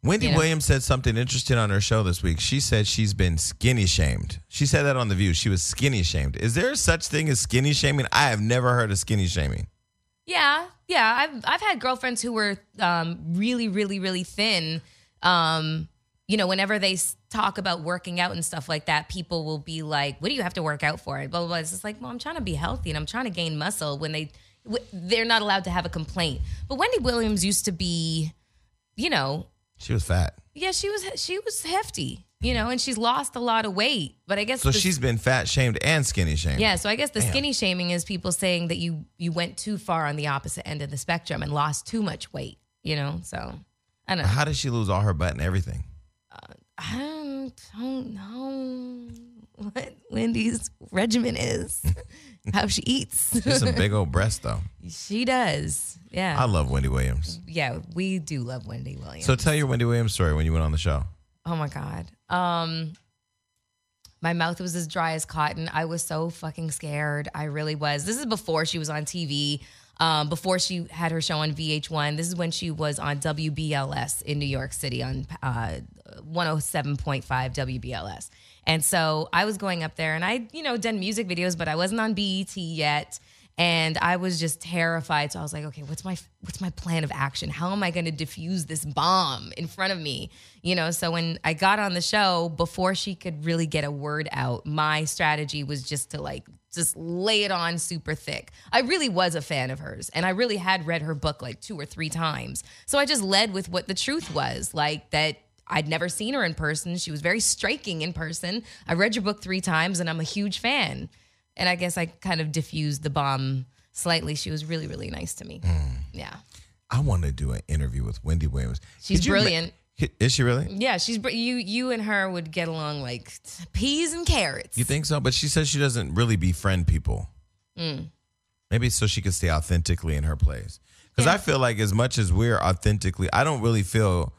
Wendy you know. Williams said something interesting on her show this week. She said she's been skinny shamed. She said that on The View. She was skinny shamed. Is there such thing as skinny shaming? I have never heard of skinny shaming. Yeah, yeah. I've I've had girlfriends who were um, really, really, really thin. Um, you know, whenever they talk about working out and stuff like that, people will be like, "What do you have to work out for?" Blah blah. blah. It's just like, well, I'm trying to be healthy and I'm trying to gain muscle. When they w- they're not allowed to have a complaint. But Wendy Williams used to be, you know, She was fat. yeah, she was she was hefty, you know, and she's lost a lot of weight. But I guess So the- she's been fat shamed and skinny shamed. yeah, so I guess the skinny shaming is people saying that you you went too far on the opposite end of the spectrum and lost too much weight, you know? So I don't know. How did she lose all her butt and everything? Uh, I don't, don't know (laughs) what Wendy's regimen is, (laughs) how she eats. She's some big old breasts though. (laughs) she does. Yeah. I love Wendy Williams. yeah, we do love Wendy Williams. So tell your Wendy Williams story when you went on the show. Oh my God. Um my mouth was as dry as cotton. I was so fucking scared. I really was. This is before she was on TV. Um, before she had her show on VH1. This is when she was on WBLS in New York City on uh, 107.5 WBLS. And so I was going up there and I, you know, done music videos, but I wasn't on BET yet and I was just terrified. So I was like, okay, what's my what's my plan of action? How am I going to defuse this bomb in front of me? You know, so when I got on the show before she could really get a word out, my strategy was just to like just lay it on super thick. I really was a fan of hers and I really had read her book like two or three times. So I just led with what the truth was, like that I'd never seen her in person. She was very striking in person. I read your book 3 times and I'm a huge fan and I guess I kind of diffused the bomb slightly. She was really, really nice to me. Yeah, I want to do an interview with Wendy Williams. She's Could you ma- brilliant. Is she really? yeah. She's br- you. You and her would get along like peas and carrots. You think so? But she says she doesn't really befriend people. Mm. Maybe so she can stay authentically in her place. Because Yeah. I feel like as much as we're authentically, I don't really feel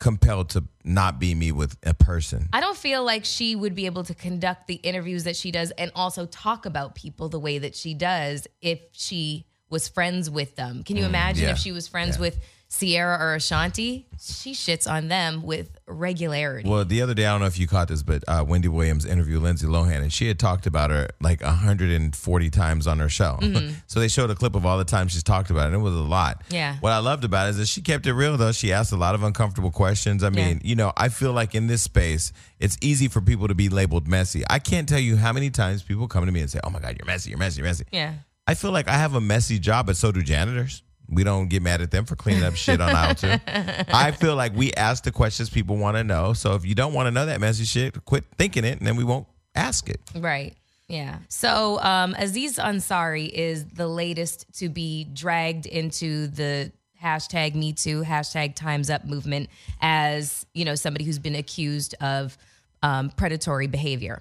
compelled to not be me with a person. I don't feel like she would be able to conduct the interviews that she does and also talk about people the way that she does if she was friends with them. Can you mm, imagine yeah. if she was friends Yeah. with Ciara or Ashanti? She shits on them with regularity. Well, the other day, I don't know if you caught this, but uh, Wendy Williams interviewed Lindsay Lohan, and she had talked about her like 140 times on her show. (laughs) so they showed a clip of all the times she's talked about it, and it was a lot. Yeah. What I loved about it is that she kept it real, though. She asked a lot of uncomfortable questions. I mean, you know, I feel like in this space, it's easy for people to be labeled messy. I can't tell you how many times people come to me and say, "Oh my God, you're messy, you're messy, you're messy." yeah. I feel like I have a messy job, but so do janitors. We don't get mad at them for cleaning up shit on aisle two. (laughs) I feel like we ask the questions people want to know. So if you don't want to know that messy shit, quit thinking it, and then we won't ask it. Right. Yeah. So um, Aziz Ansari is the latest to be dragged into the hashtag Me Too, hashtag Times Up movement as, you know, somebody who's been accused of um, predatory behavior.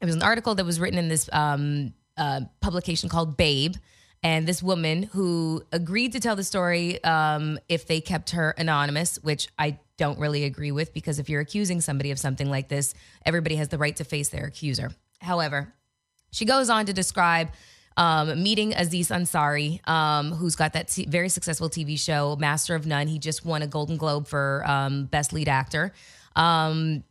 It was an article that was written in this um, uh, publication called Babe. And this woman who agreed to tell the story um, if they kept her anonymous, which I don't really agree with because if you're accusing somebody of something like this, everybody has the right to face their accuser. However, she goes on to describe um, meeting Aziz Ansari, um, who's got that t- very successful TV show, Master of None. He just won a Golden Globe for um, Best Lead Actor. Um,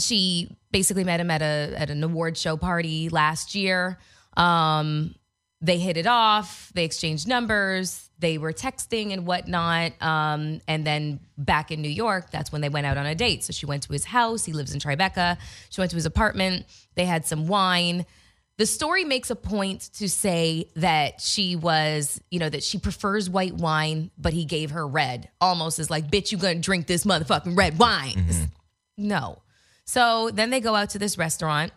she basically met him at a at an award show party last year. Um, they hit it off. They exchanged numbers. They were texting and whatnot. Um, and then back in New York, that's when they went out on a date. So she went to his house. He lives in Tribeca. She went to his apartment. They had some wine. The story makes a point to say that she was, you know, that she prefers white wine, but he gave her red, almost as like, bitch, you gonna drink this motherfucking red wine. No. So then they go out to this restaurant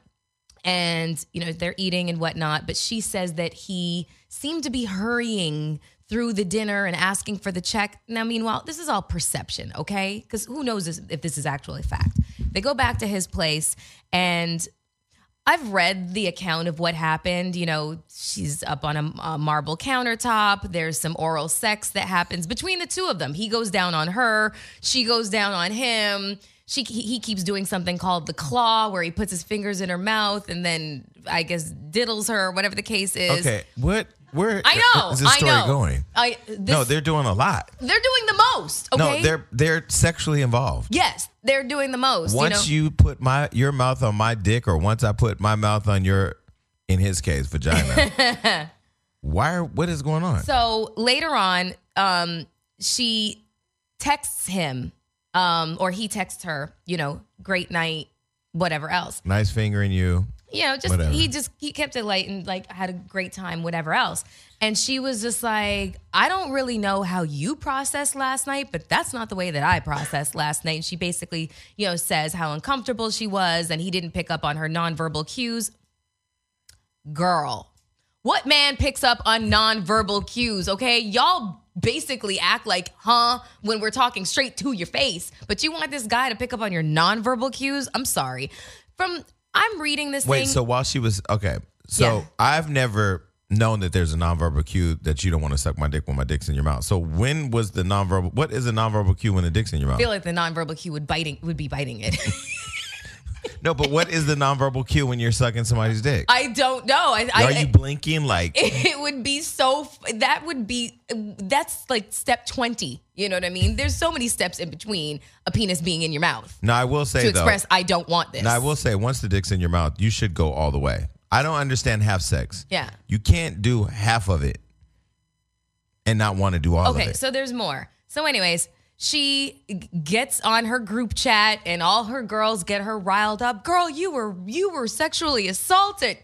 and, you know, they're eating and whatnot. But she says that he seemed to be hurrying through the dinner and asking for the check. Now, meanwhile, this is all perception, okay? Because who knows if this is actually fact. They go back to his place and I've read the account of what happened. You know, she's up on a, a, marble countertop. There's some oral sex that happens between the two of them. He goes down on her, she goes down on him. She he keeps doing something called the claw, where he puts his fingers in her mouth and then I guess diddles her, or whatever the case is. Okay, what? Where I know. is this story I know. going? I, this, no, they're doing a lot. they're doing the most. Okay. No, they're they're sexually involved. yes, they're doing the most. Once you, know? you put my your mouth on my dick, or once I put my mouth on your, in his case, vagina. (laughs) why? Are, what is going on? So later on, um, she texts him, um, or he texts her, you know, great night, whatever else. nice fingering you. You know, just Whatever. he just he kept it light and like had a great time, whatever else. And she was just like, I don't really know how you processed last night, but that's not the way that I processed last night. And she basically, you know, says how uncomfortable she was and he didn't pick up on her nonverbal cues. Girl, what man picks up on nonverbal cues? Okay, y'all basically act like, huh, when we're talking straight to your face, but you want this guy to pick up on your nonverbal cues? I'm sorry. From I'm reading this Wait, thing. so while she was okay, so Yeah. I've never known that there's a nonverbal cue that you don't want to suck my dick when my dick's in your mouth. So when was the nonverbal? What is a nonverbal cue when the dick's in your mouth? I feel like the nonverbal cue would biting would be biting it. (laughs) no, but what is the nonverbal cue when you're sucking somebody's dick? I don't know. I, I Are you blinking like? (laughs) it would be so that would be that's like step 20 you know what i mean there's so many steps in between a penis being in your mouth No, I will say to though. express i don't want this No, I will say once the dick's in your mouth, you should go all the way. I don't understand half sex. Yeah. You can't do half of it and not want to do all of okay it. so there's more so anyways she gets on her group chat and all her girls get her riled up. Girl you were you were sexually assaulted.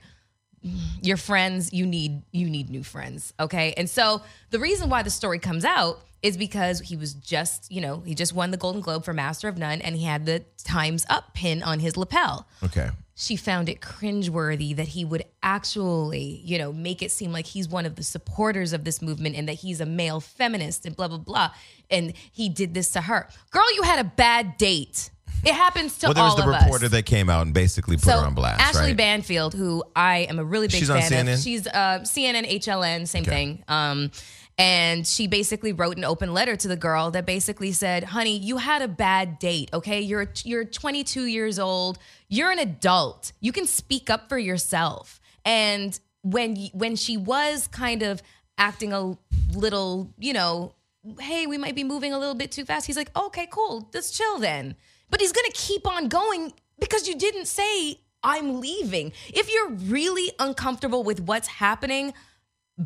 Your friends you need you need new friends okay? And so the reason why the story comes out is because he was just you know he just won the golden globe for master of none and he had the times up pin on his lapel. Okay. She found it cringeworthy that he would actually, you know, make it seem like he's one of the supporters of this movement and that he's a male feminist and blah, blah, blah. And he did this to her. Girl, you had a bad date. It happens to all of us. Well, there was all the of reporter us. that came out and basically put so her on blast, Ashley right? Banfield, who I am a really big She's on fan CNN? of. She's uh, CNN, HLN, same thing. Um, and she basically wrote an open letter to the girl that basically said, "Honey, you had a bad date. Okay, you're you're 22 years old. You're an adult. You can speak up for yourself." And when when she was kind of acting a little, you know, hey, we might be moving a little bit too fast. He's like, okay, cool, let's chill then. But he's gonna keep on going because you didn't say I'm leaving. If you're really uncomfortable with what's happening,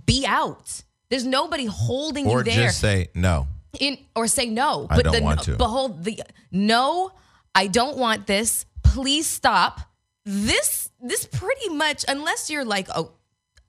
be out. There's nobody holding or you there. Or just say no. in or say no. I but don't the, want to. Behold the no, I don't want this. Please stop. This this pretty much unless you're like a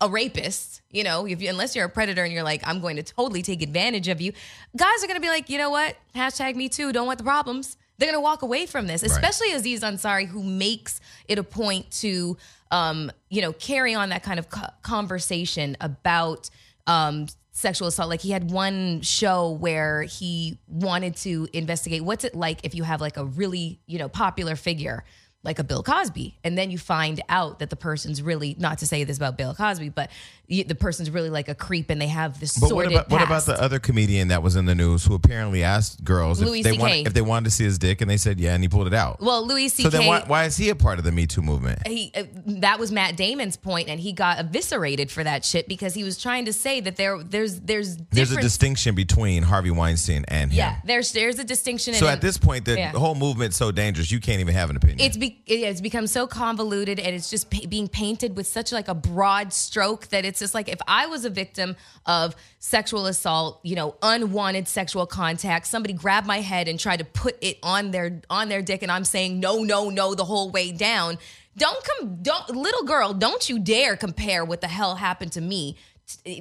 a rapist, you know, if you, unless you're a predator and you're like, I'm going to totally take advantage of you, guys are going to be like, you know what? Hashtag me too. Don't want the problems. They're going to walk away from this, especially Aziz Ansari, who makes it a point to, um, you know, carry on that kind of co- conversation about um, sexual assault. Like he had one show where he wanted to investigate what's it like if you have like a really, you know, popular figure like a Bill Cosby. And then you find out that the person's really, not to say this about Bill Cosby, but you, the person's really like a creep and they have this But what about what about the other comedian that was in the news who apparently asked girls Louis if they CK. want, if they wanted to see his dick and they said yeah and he pulled it out. well, Louis C.K. so then why, why is he a part of the Me Too movement? he uh, that was Matt Damon's point, and he got eviscerated for that shit because he was trying to say that there there's there's There's a distinction between Harvey Weinstein and him. yeah there's there's a distinction. So at this point, the Yeah. whole movement's so dangerous you can't even have an opinion. it's be, it- it's become so convoluted and it's just pa- being painted with such like a broad stroke that it's just like if I was a victim of sexual assault, you know, unwanted sexual contact, somebody grabbed my head and tried to put it on their on their dick and I'm saying no no no the whole way down. Don't come don't little girl, don't you dare compare what the hell happened to me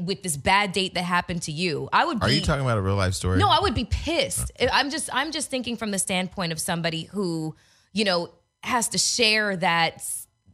with this bad date that happened to you. I would Be, Are you talking about a real life story? no, I would be pissed. I'm just I'm just thinking from the standpoint of somebody who, you know, has to share that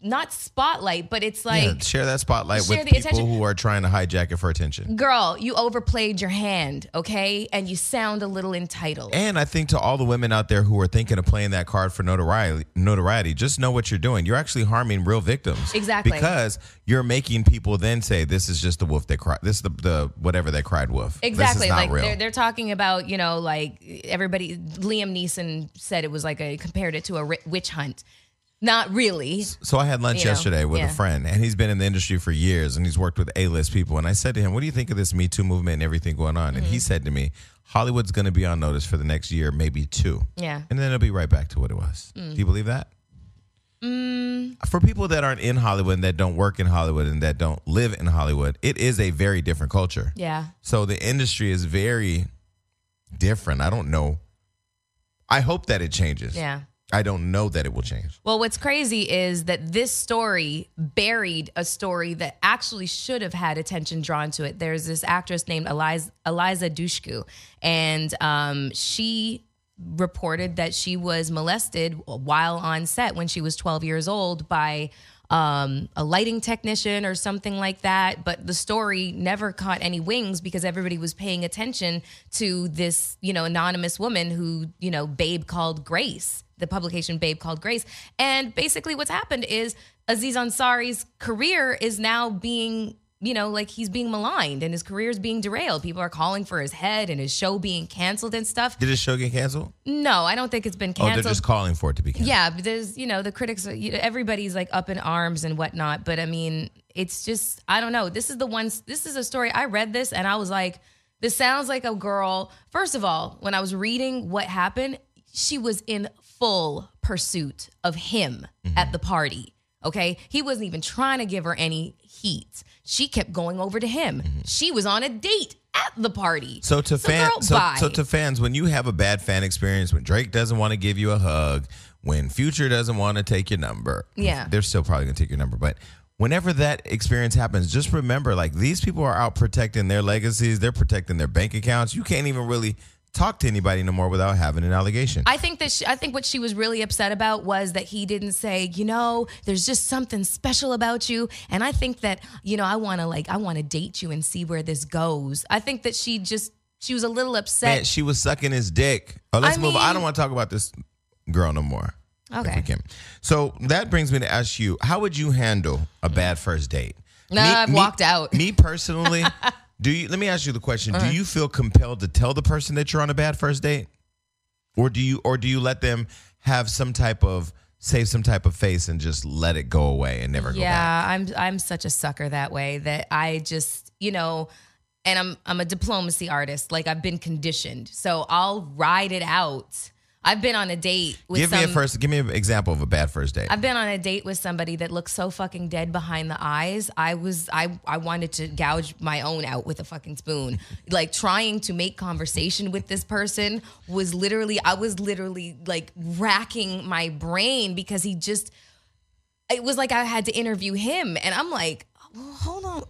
not spotlight, but it's like Yeah, share that spotlight Share with the people attention. who are trying to hijack it for attention. girl, you overplayed your hand, okay? And you sound a little entitled. And I think to all the women out there who are thinking of playing that card for notoriety, notoriety, just know what you're doing. You're actually harming real victims. Exactly. Because you're making people then say, "This is just the wolf that cried. This is the, the whatever they cried wolf. Exactly. This is not Like real." they're they're talking about, you know, like everybody Liam Neeson said it was like a compared it to a witch hunt. Not really. So I had lunch You know, yesterday with yeah. a friend, and he's been in the industry for years, and he's worked with A-list people. And I said to him, "What do you think of this Me Too movement and everything going on?" And Mm-hmm. he said to me, "Hollywood's going to be on notice for the next year, maybe two, Yeah. and then it'll be right back to what it was." Mm. Do you believe that? For people that aren't in Hollywood and that don't work in Hollywood and that don't live in Hollywood, it is a very different culture. Yeah. So the industry is very different. I don't know. I hope that it changes. Yeah. I don't know that it will change. Well, what's crazy is that this story buried a story that actually should have had attention drawn to it. There's this actress named Eliza, Eliza Dushku, and um, she reported that she was molested while on set when she was 12 years old by um, a lighting technician or something like that. But the story never caught any wings because everybody was paying attention to this, you know, anonymous woman who, you know, Babe called Grace, the publication Babe called Grace. And basically what's happened is Aziz Ansari's career is now being you know, like he's being maligned and his career is being derailed. People are calling for his head and his show being canceled and stuff. Did his show get canceled? No, I don't think it's been canceled. Oh, they're just calling for it to be canceled. Yeah, but there's you know the critics, everybody's like up in arms and whatnot. But I mean, it's just I don't know. This is the one. This is a story. I read this and I was like, this sounds like a girl. First of all, when I was reading what happened, she was in full pursuit of him at mm-hmm. the party. Okay, he wasn't even trying to give her any heat. She kept going over to him. Mm-hmm. She was on a date at the party. So to girl, fans, so, so to fans, when you have a bad fan experience, when Drake doesn't want to give you a hug, when Future doesn't want to take your number, Yeah. they're still probably gonna take your number. But whenever that experience happens, just remember, like these people are out protecting their legacies, they're protecting their bank accounts. You can't even really talk to anybody no more without having an allegation. I think that she, I think what she was really upset about was that he didn't say, you know, there's just something special about you, and I think that you know I want to like I want to date you and see where this goes. I think that she just she was a little upset. Man, she was sucking his dick. Oh, let's I move. on. I don't want to talk about this girl no more. Okay. So that brings me to ask you: How would you handle a bad first date? No, I've walked out. Me personally, (laughs) do you? Let me ask you the question: Uh-huh. Do you feel compelled to tell the person that you're on a bad first date, or do you, or do you let them have some type of save some type of face and just let it go away and never go back? yeah, I'm I'm such a sucker that way that I just you know, and I'm I'm a diplomacy artist. Like I've been conditioned, so I'll ride it out. I've been on a date with Give some, me a first. Give me an example of a bad first date. I've been on a date with somebody that looked so fucking dead behind the eyes. I was I I wanted to gouge my own out with a fucking spoon. (laughs) like trying to make conversation with this person was literally I was literally like racking my brain because he just it was like I had to interview him and I'm like well, hold on.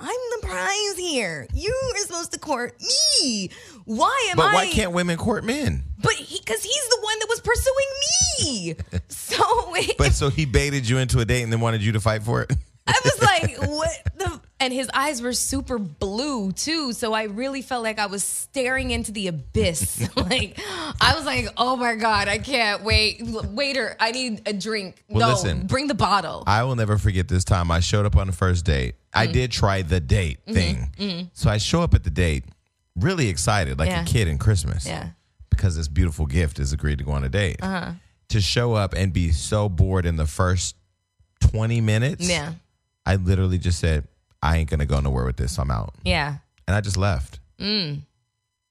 I'm the prize here. You are supposed to court me. Why am but I? But why can't women court men? But because he's the one that was pursuing me. (laughs) So But so he baited you into a date and then wanted you to fight for it. I was like, what the? And his eyes were super blue too. So I really felt like I was staring into the abyss. (laughs) like I was like, oh my god, I can't wait. Waiter, I need a drink. Well, no, listen, bring the bottle. I will never forget this time I showed up on the first date. Mm-hmm. I did try the date thing. So I show up at the date really excited, like Yeah. a kid in Christmas. Yeah. Because this beautiful gift has agreed to go on a date. Uh-huh. To show up and be so bored in the first 20 minutes. yeah, I literally just said, I ain't going to go nowhere with this. I'm out. yeah. And I just left. Mm.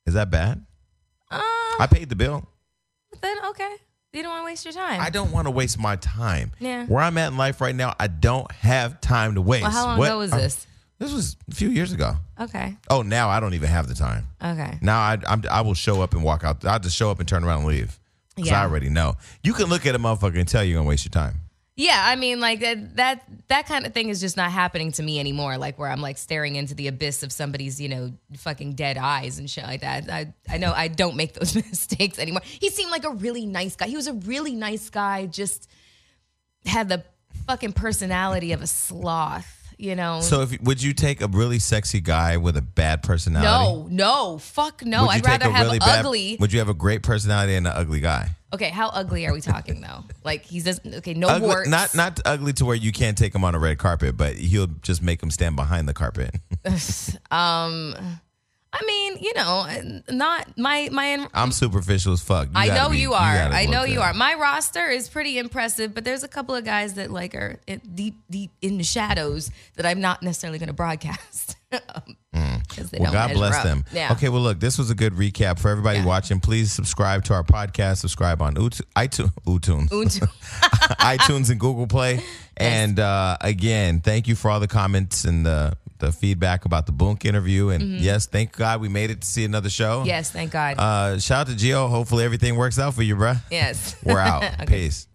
Is that bad? Uh, I paid the bill. then okay, you don't want to waste your time. I don't want to waste my time. Yeah. Where I'm at in life right now, I don't have time to waste. well, how long What- ago was this? This was a few years ago. Okay, Oh, now I don't even have the time. okay. Now I I'm, I will show up and walk out. I'll just show up and turn around and leave. Because Yeah. I already know. You can look at a motherfucker and tell you're gonna waste your time. Yeah, I mean, like that that that kind of thing is just not happening to me anymore. Like where I'm like staring into the abyss of somebody's, you know, fucking dead eyes and shit like that. I I know I don't make those (laughs) mistakes anymore. He seemed like a really nice guy. He was a really nice guy. Just had the fucking personality of a sloth. You know. So if would you take a really sexy guy with a bad personality? no, no, fuck no. I'd rather have really bad- ugly. Would you have a great personality and an ugly guy? Okay, how ugly are we talking though? Like he's just okay, no Ugly, warts. not not ugly to where you can't take him on a red carpet, but he'll just make him stand behind the carpet. (laughs) um I mean, you know, not my my I'm superficial as fuck. You I know be- you are. gotta I know you are. My roster is pretty impressive, but there's a couple of guys that like are deep, deep in the shadows that I'm not necessarily going to broadcast. (laughs) Mm. Well, God bless them. Yeah. Okay, well, look, this was a good recap for everybody Yeah. watching. Please subscribe to our podcast. Subscribe on iTunes, iTunes, (laughs) (laughs) (laughs) iTunes, and Google Play. And uh, again, thank you for all the comments and the the feedback about the Boonk interview. And yes, thank God we made it to see another show. Mm-hmm. yes, thank God. Uh, shout out to Gio. Hopefully everything works out for you, bruh. yes. We're out. Okay. Peace.